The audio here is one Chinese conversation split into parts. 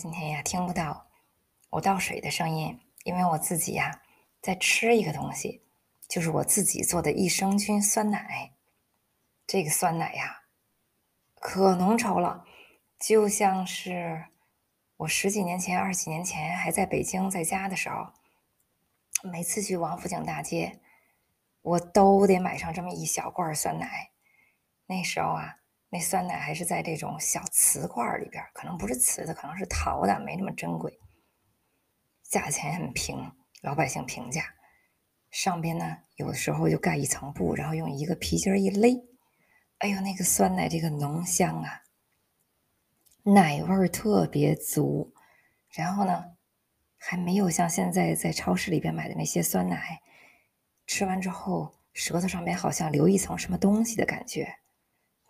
今天呀听不到我倒水的声音，因为我自己呀在吃一个东西，就是我自己做的益生菌酸奶。这个酸奶呀可浓稠了，就像是我十几年前、二十几年前还在北京在家的时候，每次去王府井大街，我都得买上这么一小罐酸奶。那时候啊。那酸奶还是在这种小瓷罐里边，可能不是瓷的，可能是陶的，没那么珍贵，价钱很平，老百姓平价。上边呢，有的时候就盖一层布，然后用一个皮筋一勒，哎呦，那个酸奶这个浓香啊，奶味特别足。然后呢，还没有像现在在超市里边买的那些酸奶，吃完之后舌头上面好像留一层什么东西的感觉。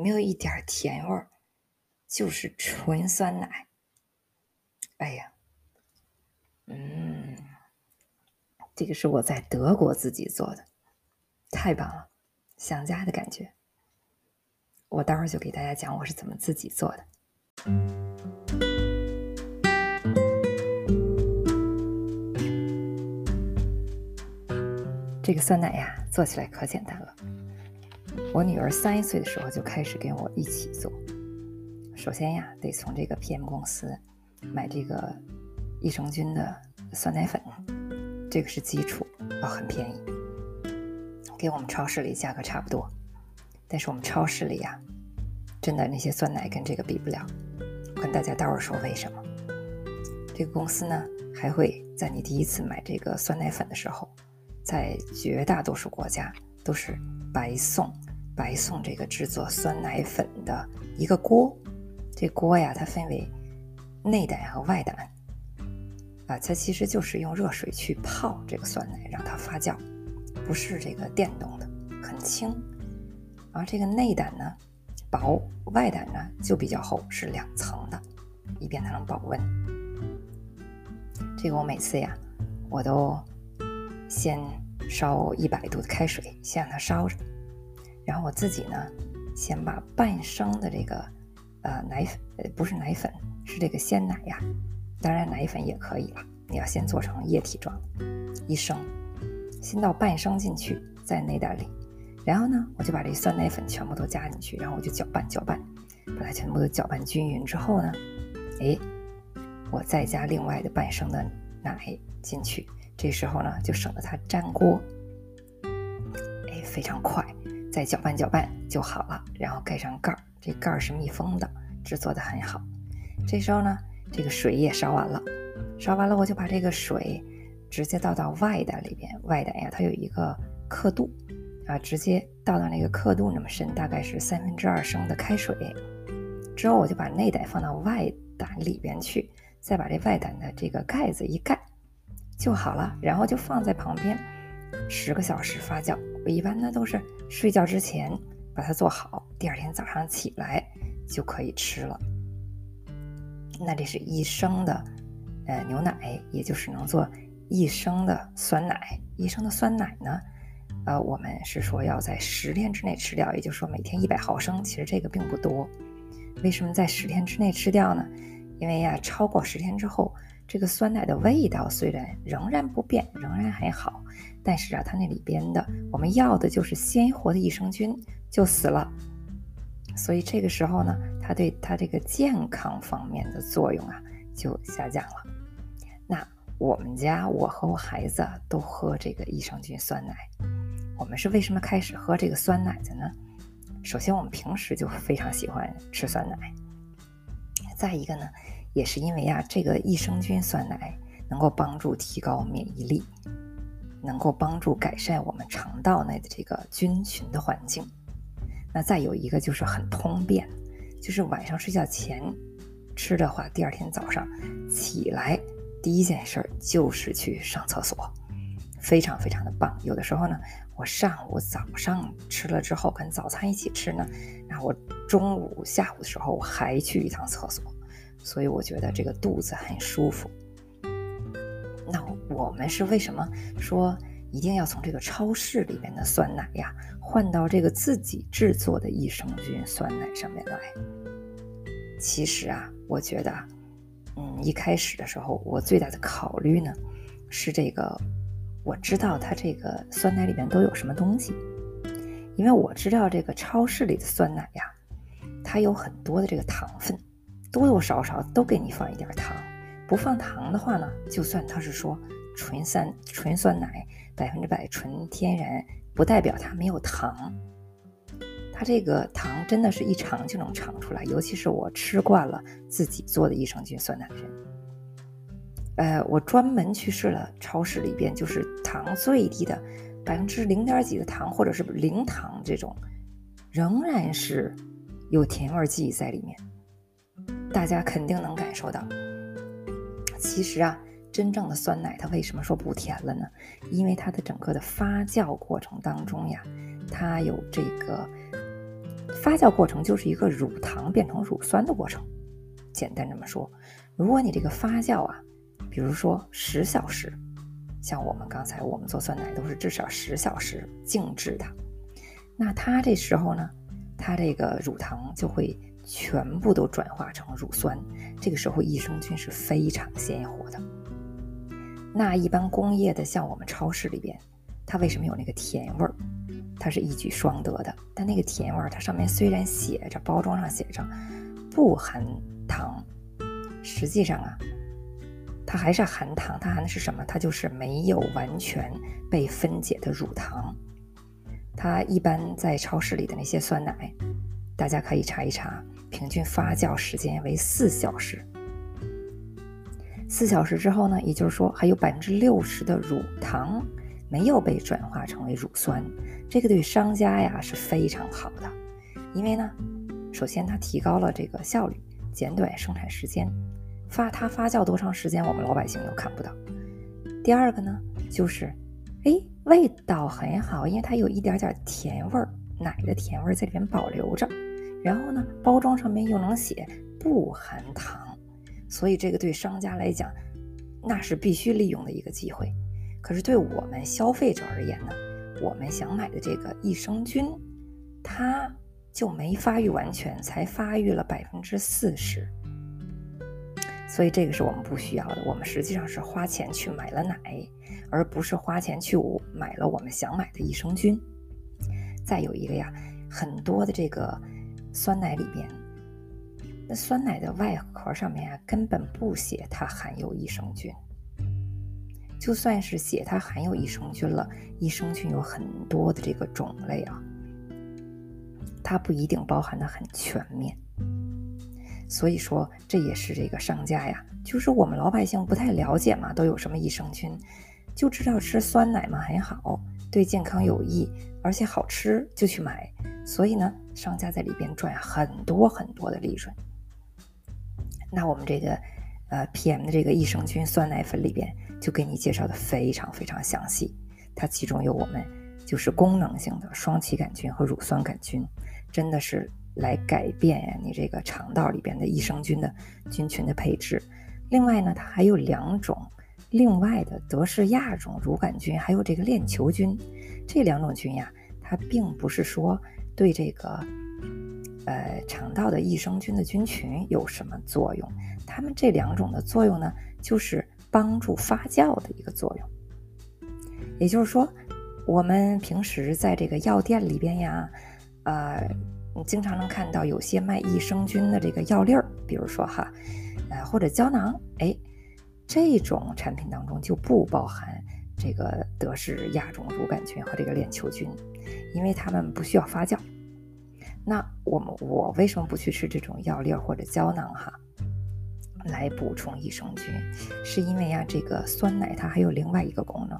没有一点甜味儿，就是纯酸奶。哎呀，嗯，这个是我在德国自己做的，太棒了，想家的感觉。我待会儿就给大家讲我是怎么自己做的。这个酸奶呀，做起来可简单了。我女儿三岁的时候就开始跟我一起做。首先呀，得从这个 PM 公司买这个益生菌的酸奶粉，这个是基础，哦，很便宜，跟我们超市里价格差不多。但是我们超市里呀，真的那些酸奶跟这个比不了。我跟大家待会儿说为什么。这个公司呢，还会在你第一次买这个酸奶粉的时候，在绝大多数国家都是白送。白送这个制作酸奶粉的一个锅，这锅呀，它分为内胆和外胆，啊，它其实就是用热水去泡这个酸奶，让它发酵，不是这个电动的，很轻。而这个内胆呢薄，外胆呢就比较厚，是两层的，以便它能保温。这个我每次呀，我都先烧一百度的开水，先让它烧着。然后我自己呢，先把半升的这个，呃，奶粉，呃，不是奶粉，是这个鲜奶呀，当然奶粉也可以了。你要先做成液体状，一升，先倒半升进去，在内胆里，然后呢，我就把这酸奶粉全部都加进去，然后我就搅拌搅拌，把它全部都搅拌均匀之后呢，哎，我再加另外的半升的奶进去，这时候呢，就省得它粘锅，哎，非常快。再搅拌搅拌就好了，然后盖上盖儿，这盖儿是密封的，制作的很好。这时候呢，这个水也烧完了，烧完了我就把这个水直接倒到外胆里边。外胆呀，它有一个刻度啊，直接倒到那个刻度那么深，大概是三分之二升的开水。之后我就把内胆放到外胆里边去，再把这外胆的这个盖子一盖就好了，然后就放在旁边十个小时发酵。我一般呢都是。睡觉之前把它做好，第二天早上起来就可以吃了。那这是一升的呃牛奶，也就是能做一升的酸奶。一升的酸奶呢，呃，我们是说要在十天之内吃掉，也就是说每天一百毫升。其实这个并不多。为什么在十天之内吃掉呢？因为呀，超过十天之后。这个酸奶的味道虽然仍然不变，仍然还好，但是啊，它那里边的我们要的就是鲜活的益生菌就死了，所以这个时候呢，它对它这个健康方面的作用啊就下降了。那我们家我和我孩子都喝这个益生菌酸奶，我们是为什么开始喝这个酸奶的呢？首先，我们平时就非常喜欢吃酸奶，再一个呢。也是因为呀，这个益生菌酸奶能够帮助提高免疫力，能够帮助改善我们肠道内的这个菌群的环境。那再有一个就是很通便，就是晚上睡觉前吃的话，第二天早上起来第一件事就是去上厕所，非常非常的棒。有的时候呢，我上午早上吃了之后跟早餐一起吃呢，然后我中午下午的时候我还去一趟厕所。所以我觉得这个肚子很舒服。那我们是为什么说一定要从这个超市里面的酸奶呀换到这个自己制作的益生菌酸奶上面来？其实啊，我觉得，嗯，一开始的时候，我最大的考虑呢是这个，我知道它这个酸奶里面都有什么东西，因为我知道这个超市里的酸奶呀，它有很多的这个糖分，多多少少都给你放一点糖。不放糖的话呢，就算它是说纯酸纯酸奶，百分之百纯天然，不代表它没有糖。它这个糖真的是一尝就能尝出来，尤其是我吃惯了自己做的益生菌酸奶的人。呃，我专门去试了超市里边就是糖最低的百分之零点几的糖，或者是零糖这种，仍然是有甜味剂在里面。大家肯定能感受到。其实啊，真正的酸奶它为什么说不甜了呢？因为它的整个的发酵过程当中呀，它有这个发酵过程就是一个乳糖变成乳酸的过程。简单这么说，如果你这个发酵啊，比如说十小时，像我们刚才我们做酸奶都是至少十小时静置的，那它这时候呢，它这个乳糖就会。全部都转化成乳酸，这个时候益生菌是非常鲜活的。那一般工业的，像我们超市里边，它为什么有那个甜味儿？它是一举双得的。但那个甜味儿，它上面虽然写着包装上写着不含糖，实际上啊，它还是含糖。它含的是什么？它就是没有完全被分解的乳糖。它一般在超市里的那些酸奶，大家可以查一查。平均发酵时间为四小时。四小时之后呢，也就是说还有百分之六十的乳糖没有被转化成为乳酸。这个对商家呀是非常好的，因为呢，首先它提高了这个效率，减短生产时间。发它发酵多长时间，我们老百姓又看不到。第二个呢，就是哎，味道很好，因为它有一点点甜味儿，奶的甜味儿在里面保留着。然后呢，包装上面又能写不含糖，所以这个对商家来讲，那是必须利用的一个机会。可是对我们消费者而言呢，我们想买的这个益生菌，它就没发育完全，才发育了百分之四十，所以这个是我们不需要的。我们实际上是花钱去买了奶，而不是花钱去买了我们想买的益生菌。再有一个呀，很多的这个。酸奶里边，那酸奶的外壳上面啊，根本不写它含有益生菌。就算是写它含有益生菌了，益生菌有很多的这个种类啊，它不一定包含的很全面。所以说，这也是这个商家呀，就是我们老百姓不太了解嘛，都有什么益生菌，就知道吃酸奶嘛很好，对健康有益，而且好吃，就去买。所以呢，商家在里边赚很多很多的利润。那我们这个呃 PM 的这个益生菌酸奶粉里边就给你介绍的非常非常详细。它其中有我们就是功能性的双歧杆菌和乳酸杆菌，真的是来改变呀你这个肠道里边的益生菌的菌群的配置。另外呢，它还有两种另外的德氏亚种乳杆菌，还有这个链球菌。这两种菌呀，它并不是说。对这个，呃，肠道的益生菌的菌群有什么作用？它们这两种的作用呢，就是帮助发酵的一个作用。也就是说，我们平时在这个药店里边呀，呃，你经常能看到有些卖益生菌的这个药粒儿，比如说哈，呃，或者胶囊，哎，这种产品当中就不包含这个德氏亚种乳杆菌和这个链球菌。因为它们不需要发酵，那我们我为什么不去吃这种药粒或者胶囊哈，来补充益生菌？是因为呀，这个酸奶它还有另外一个功能，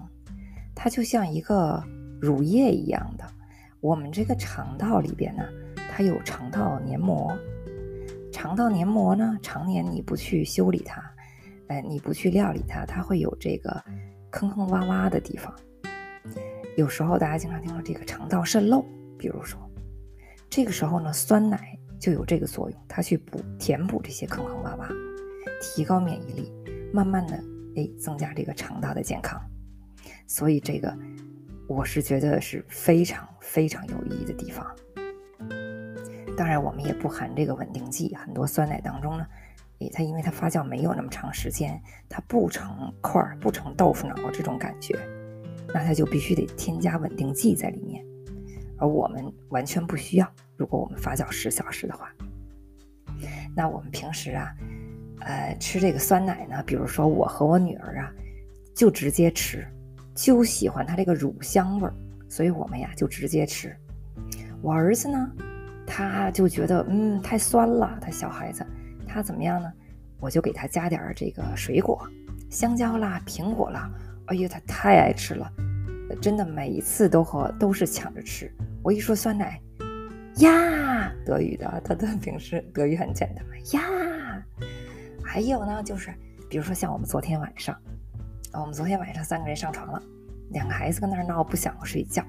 它就像一个乳液一样的。我们这个肠道里边呢，它有肠道黏膜，肠道黏膜呢，常年你不去修理它，哎，你不去料理它，它会有这个坑坑洼洼的地方。有时候大家经常听到这个肠道渗漏，比如说，这个时候呢，酸奶就有这个作用，它去补填补这些坑坑洼洼，提高免疫力，慢慢的哎增加这个肠道的健康。所以这个我是觉得是非常非常有意义的地方。当然我们也不含这个稳定剂，很多酸奶当中呢，它因为它发酵没有那么长时间，它不成块儿，不成豆腐脑这种感觉，那它就必须得添加稳定剂在里面，而我们完全不需要。如果我们发酵十小时的话，那我们平时啊，呃，吃这个酸奶呢，比如说我和我女儿啊，就直接吃，就喜欢它这个乳香味儿，所以我们呀就直接吃。我儿子呢，他就觉得嗯太酸了，他小孩子，他怎么样呢？我就给他加点这个水果，香蕉啦、苹果啦，哎呀，他太爱吃了，真的每一次都和都是抢着吃。我一说酸奶。呀，德语的，他的 平时德语很简单嘛。呀，还有呢，就是比如说像我们昨天晚上，我们昨天晚上三个人上床了，两个孩子跟那儿闹不想睡觉，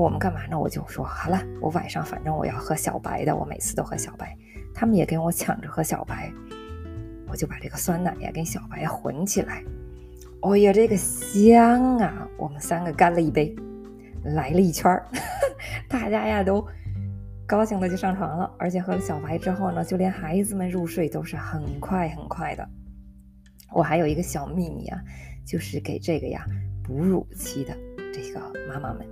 我们干嘛呢？我就说好了，我晚上反正我要喝小白的，我每次都喝小白，他们也跟我抢着喝小白，我就把这个酸奶呀跟小白混起来，哦呀，这个香啊！我们三个干了一杯，来了一圈儿，大家呀都。高兴的就上床了，而且喝了小白之后呢，就连孩子们入睡都是很快很快的。我还有一个小秘密啊，就是给这个呀哺乳期的这个妈妈们，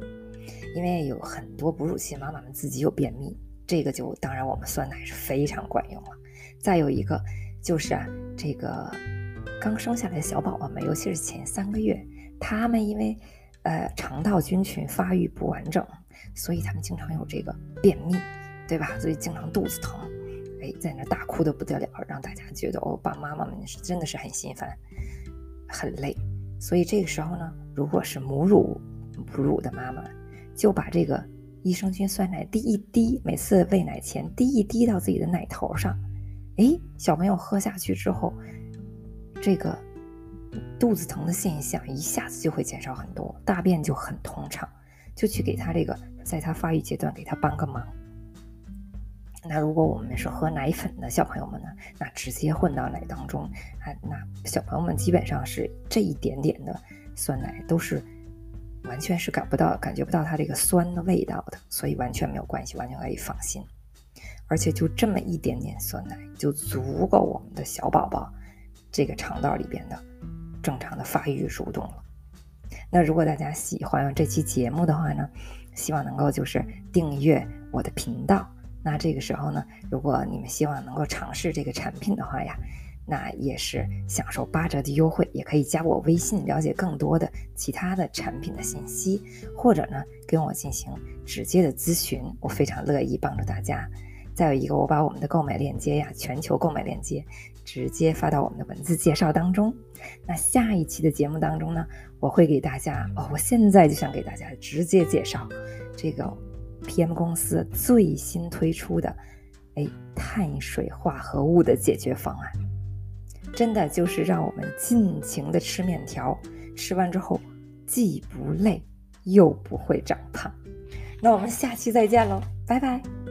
因为有很多哺乳期妈妈们自己有便秘，这个就当然我们酸奶是非常管用了。再有一个就是啊，这个刚生下来的小宝宝们，尤其是前三个月，他们因为呃肠道菌群发育不完整。所以他们经常有这个便秘，对吧？所以经常肚子疼，哎，在那大哭的不得了，让大家觉得哦，爸妈妈们是真的是很心烦，很累。所以这个时候呢，如果是母乳哺乳的妈妈，就把这个益生菌酸奶滴一滴，每次喂奶前滴一滴到自己的奶头上，哎，小朋友喝下去之后，这个肚子疼的现象一下子就会减少很多，大便就很通畅。就去给他这个，在他发育阶段给他帮个忙。那如果我们是喝奶粉的小朋友们呢，那直接混到奶当中，啊，那小朋友们基本上是这一点点的酸奶都是完全是感不到、感觉不到它这个酸的味道的，所以完全没有关系，完全可以放心。而且就这么一点点酸奶，就足够我们的小宝宝这个肠道里边的正常的发育蠕动了。那如果大家喜欢这期节目的话呢，希望能够就是订阅我的频道。那这个时候呢，如果你们希望能够尝试这个产品的话呀，那也是享受八折的优惠，也可以加我微信了解更多的其他的产品的信息，或者呢跟我进行直接的咨询，我非常乐意帮助大家。再有一个，我把我们的购买链接呀，全球购买链接直接发到我们的文字介绍当中。那下一期的节目当中呢，我会给大家哦，我现在就想给大家直接介绍这个 PM 公司最新推出的哎碳水化合物的解决方案，真的就是让我们尽情的吃面条，吃完之后既不累又不会长胖。那我们下期再见喽，拜拜。